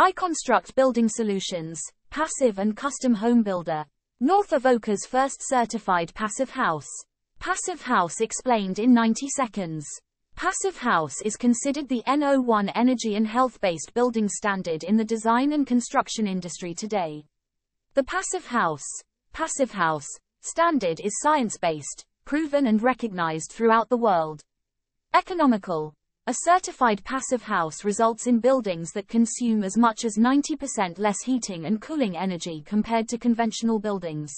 iConstruct Building Solutions, passive and custom home builder. North of Oaka's first certified passive house. Passive House explained in 90 seconds. Passive House is considered the NO1 energy and health-based building standard in the design and construction industry today. The Passive House, Passive House, standard is science-based, proven and recognized throughout the world. Economical. A certified passive house results in buildings that consume as much as 90% less heating and cooling energy compared to conventional buildings.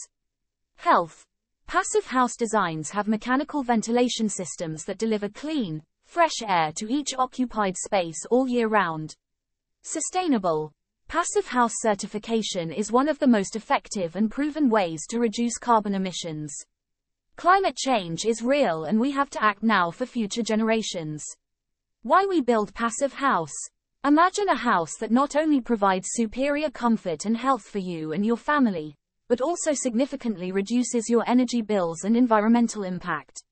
Health. Passive house designs have mechanical ventilation systems that deliver clean, fresh air to each occupied space all year round. Sustainable. Passive house certification is one of the most effective and proven ways to reduce carbon emissions. Climate change is real and we have to act now for future generations. Why we build passive house. Imagine a house that not only provides superior comfort and health for you and your family, but also significantly reduces your energy bills and environmental impact.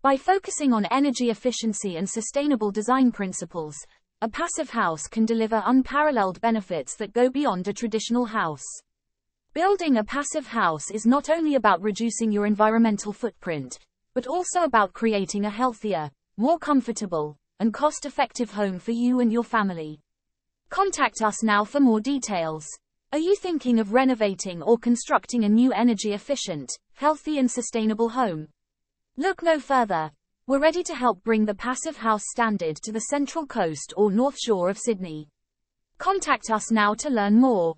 By focusing on energy efficiency and sustainable design principles, a passive house can deliver unparalleled benefits that go beyond a traditional house. Building a passive house is not only about reducing your environmental footprint, but also about creating a healthier, more comfortable, and cost-effective home for you and your family. Contact us now for more details. Are you thinking of renovating or constructing a new energy efficient, healthy and sustainable home? Look no further. We're ready to help bring the passive house standard to the central coast or north shore of Sydney. Contact us now to learn more.